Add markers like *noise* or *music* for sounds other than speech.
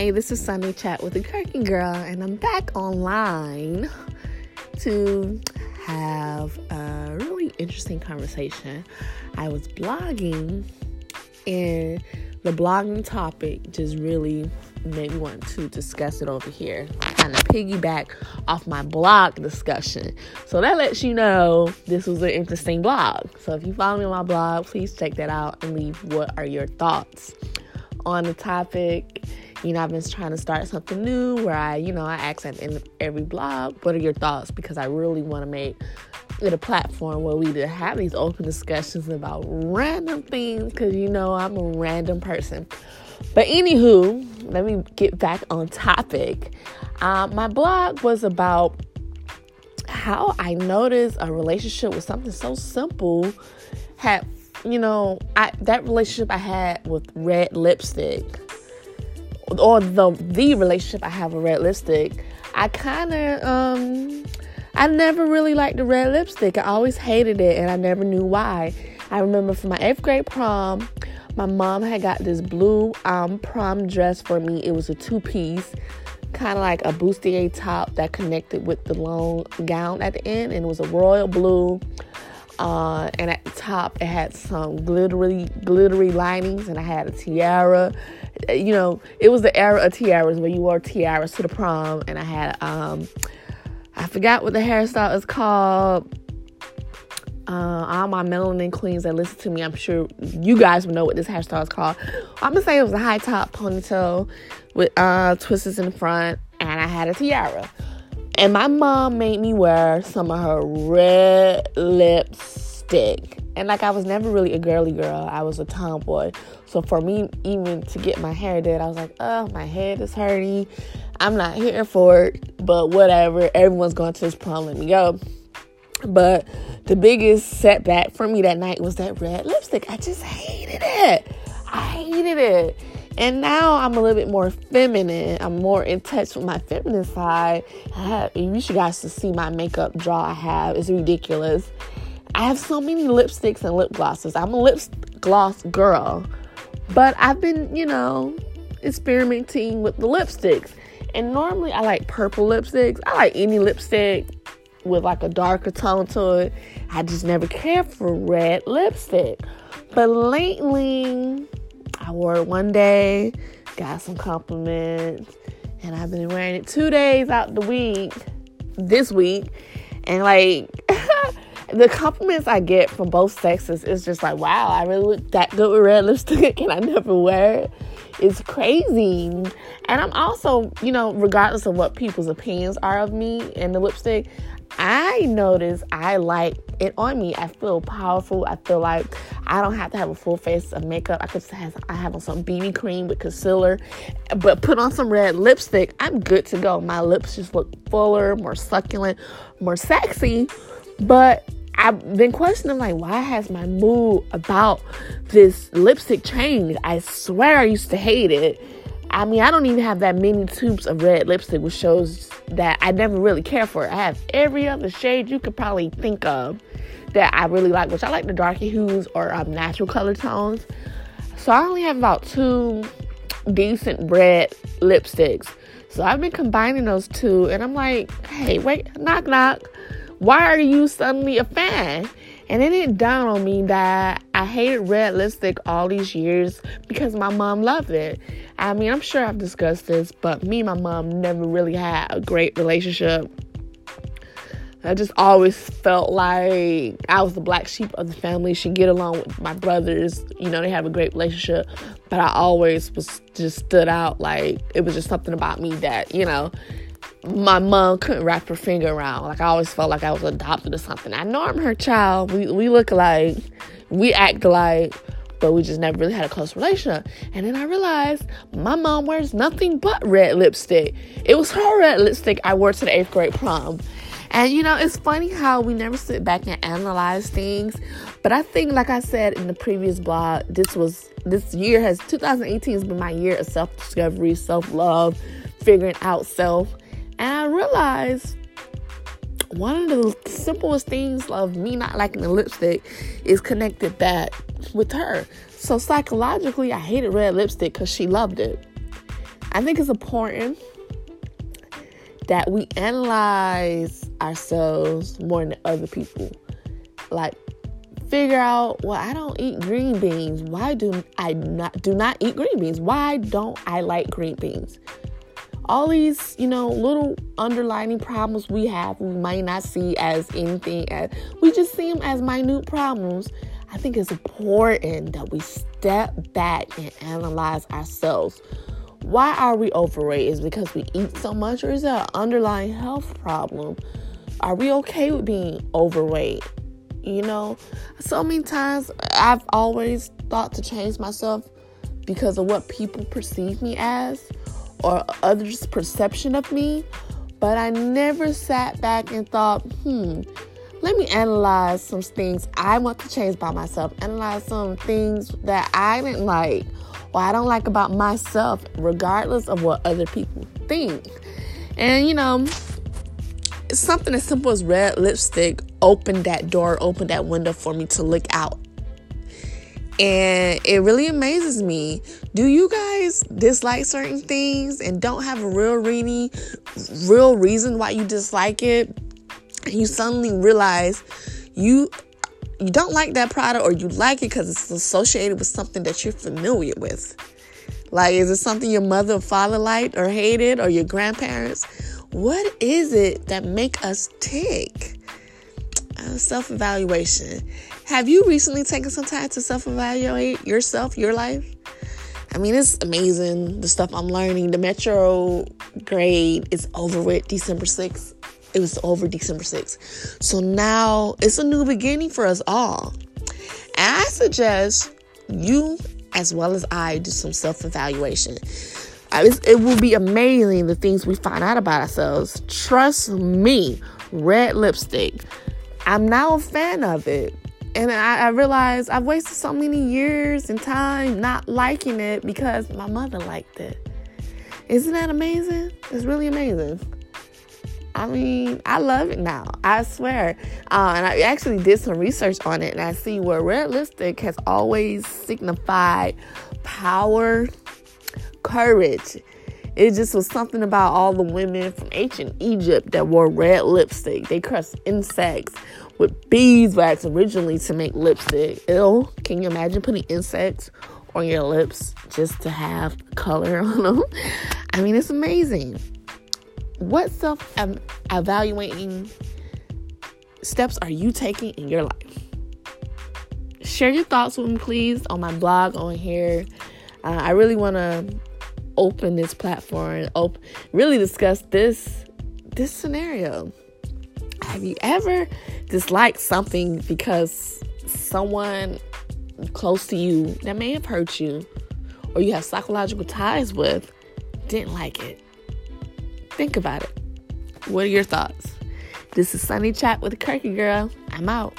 Hey, this is Sunday Chat with the Kirky Girl, and I'm back online to have a really interesting conversation. I was blogging, and the blogging topic just really made me want to discuss it over here. Kind of piggyback off my blog discussion. So that lets you know this was an interesting blog. So if you follow me on my blog, please check that out and leave what are your thoughts on the topic. You know, I've been trying to start something new where I, you know, I ask at the end of every blog, what are your thoughts? Because I really want to make it a platform where we to have these open discussions about random things because, you know, I'm a random person. But anywho, let me get back on topic. Uh, my blog was about how I noticed a relationship with something so simple had you know, I that relationship I had with red lipstick, or the the relationship I have with red lipstick, I kind of um, I never really liked the red lipstick. I always hated it, and I never knew why. I remember for my eighth grade prom, my mom had got this blue um, prom dress for me. It was a two piece, kind of like a bustier top that connected with the long gown at the end, and it was a royal blue uh, and at the top, it had some glittery, glittery linings, and I had a tiara. You know, it was the era of tiaras where you wore tiaras to the prom, and I had um, I forgot what the hairstyle is called. Uh, all my melanin queens that listen to me, I'm sure you guys would know what this hairstyle is called. I'm gonna say it was a high top ponytail with uh, twists in the front, and I had a tiara. And my mom made me wear some of her red lipstick. And like I was never really a girly girl, I was a tomboy. So for me, even to get my hair did, I was like, oh, my head is hurting. I'm not here for it, but whatever. Everyone's going to this prom, let me go. But the biggest setback for me that night was that red lipstick. I just hated it. I hated it. And now I'm a little bit more feminine. I'm more in touch with my feminine side. I have, you should guys to see my makeup draw I have. It's ridiculous. I have so many lipsticks and lip glosses. I'm a lip gloss girl. But I've been, you know, experimenting with the lipsticks. And normally I like purple lipsticks. I like any lipstick with like a darker tone to it. I just never cared for red lipstick. But lately, I wore it one day, got some compliments, and I've been wearing it two days out the week, this week, and like the compliments I get from both sexes is just like, wow, I really look that good with red lipstick, *laughs* and I never wear it. It's crazy. And I'm also, you know, regardless of what people's opinions are of me and the lipstick, I notice I like it on me. I feel powerful. I feel like I don't have to have a full face of makeup. I could have I have on some BB cream with concealer, but put on some red lipstick. I'm good to go. My lips just look fuller, more succulent, more sexy. But I've been questioning like why has my mood about this lipstick changed? I swear I used to hate it. I mean, I don't even have that many tubes of red lipstick, which shows that I never really care for it. I have every other shade you could probably think of that I really like, which I like the darker hues or um, natural color tones. So I only have about two decent red lipsticks. So I've been combining those two, and I'm like, hey, wait, knock, knock. Why are you suddenly a fan? And then it dawned on me that I hated red lipstick all these years because my mom loved it. I mean, I'm sure I've discussed this, but me and my mom never really had a great relationship. I just always felt like I was the black sheep of the family. Should get along with my brothers. You know, they have a great relationship, but I always was just stood out. Like it was just something about me that you know my mom couldn't wrap her finger around. Like I always felt like I was adopted or something. I know I'm her child. We we look alike, we act alike, but we just never really had a close relationship. And then I realized my mom wears nothing but red lipstick. It was her red lipstick I wore to the eighth grade prom. And you know, it's funny how we never sit back and analyze things. But I think, like I said in the previous blog, this was this year has 2018 has been my year of self discovery, self love, figuring out self. And I realized one of the simplest things of me not liking the lipstick is connected back with her. So psychologically, I hated red lipstick because she loved it. I think it's important that we analyze ourselves more than other people. Like figure out, well, I don't eat green beans. Why do I not do not eat green beans? Why don't I like green beans? All these, you know, little underlining problems we have, we might not see as anything as we just see them as minute problems. I think it's important that we step back and analyze ourselves. Why are we overweight? Is because we eat so much, or is there an underlying health problem? Are we okay with being overweight? You know, so many times I've always thought to change myself because of what people perceive me as or others' perception of me, but I never sat back and thought, hmm, let me analyze some things I want to change by myself, analyze some things that I didn't like or I don't like about myself, regardless of what other people think. And you know, something as simple as red lipstick opened that door, opened that window for me to look out. And it really amazes me. Do you guys dislike certain things and don't have a real really real reason why you dislike it? And you suddenly realize you you don't like that product or you like it because it's associated with something that you're familiar with. Like, is it something your mother or father liked or hated or your grandparents? What is it that make us tick? Uh, self evaluation. Have you recently taken some time to self evaluate yourself, your life? I mean, it's amazing the stuff I'm learning. The metro grade is over with December 6th. It was over December 6th. So now it's a new beginning for us all. And I suggest you, as well as I, do some self evaluation. Uh, it will be amazing the things we find out about ourselves. Trust me, red lipstick. I'm now a fan of it. And I, I realize I've wasted so many years and time not liking it because my mother liked it. Isn't that amazing? It's really amazing. I mean, I love it now. I swear. Uh, and I actually did some research on it, and I see where red lipstick has always signified power, courage. It just was something about all the women from ancient Egypt that wore red lipstick. They crushed insects with beeswax originally to make lipstick. Ew, can you imagine putting insects on your lips just to have color *laughs* on them? I mean, it's amazing what self evaluating steps are you taking in your life? Share your thoughts with me, please, on my blog on here. Uh, I really want to open this platform, op- really discuss this this scenario. Have you ever disliked something because someone close to you that may have hurt you or you have psychological ties with didn't like it? Think about it. What are your thoughts? This is Sunny Chat with Kirky Girl. I'm out.